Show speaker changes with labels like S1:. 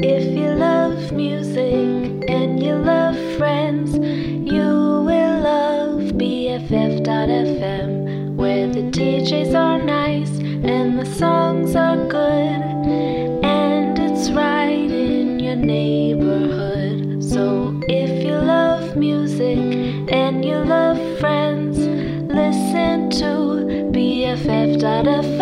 S1: If you love music and you love friends, you will love BFF.fm, where the DJs are nice and the songs are good, and it's right in your neighborhood. So if you love music and you love friends, listen to BFF.fm.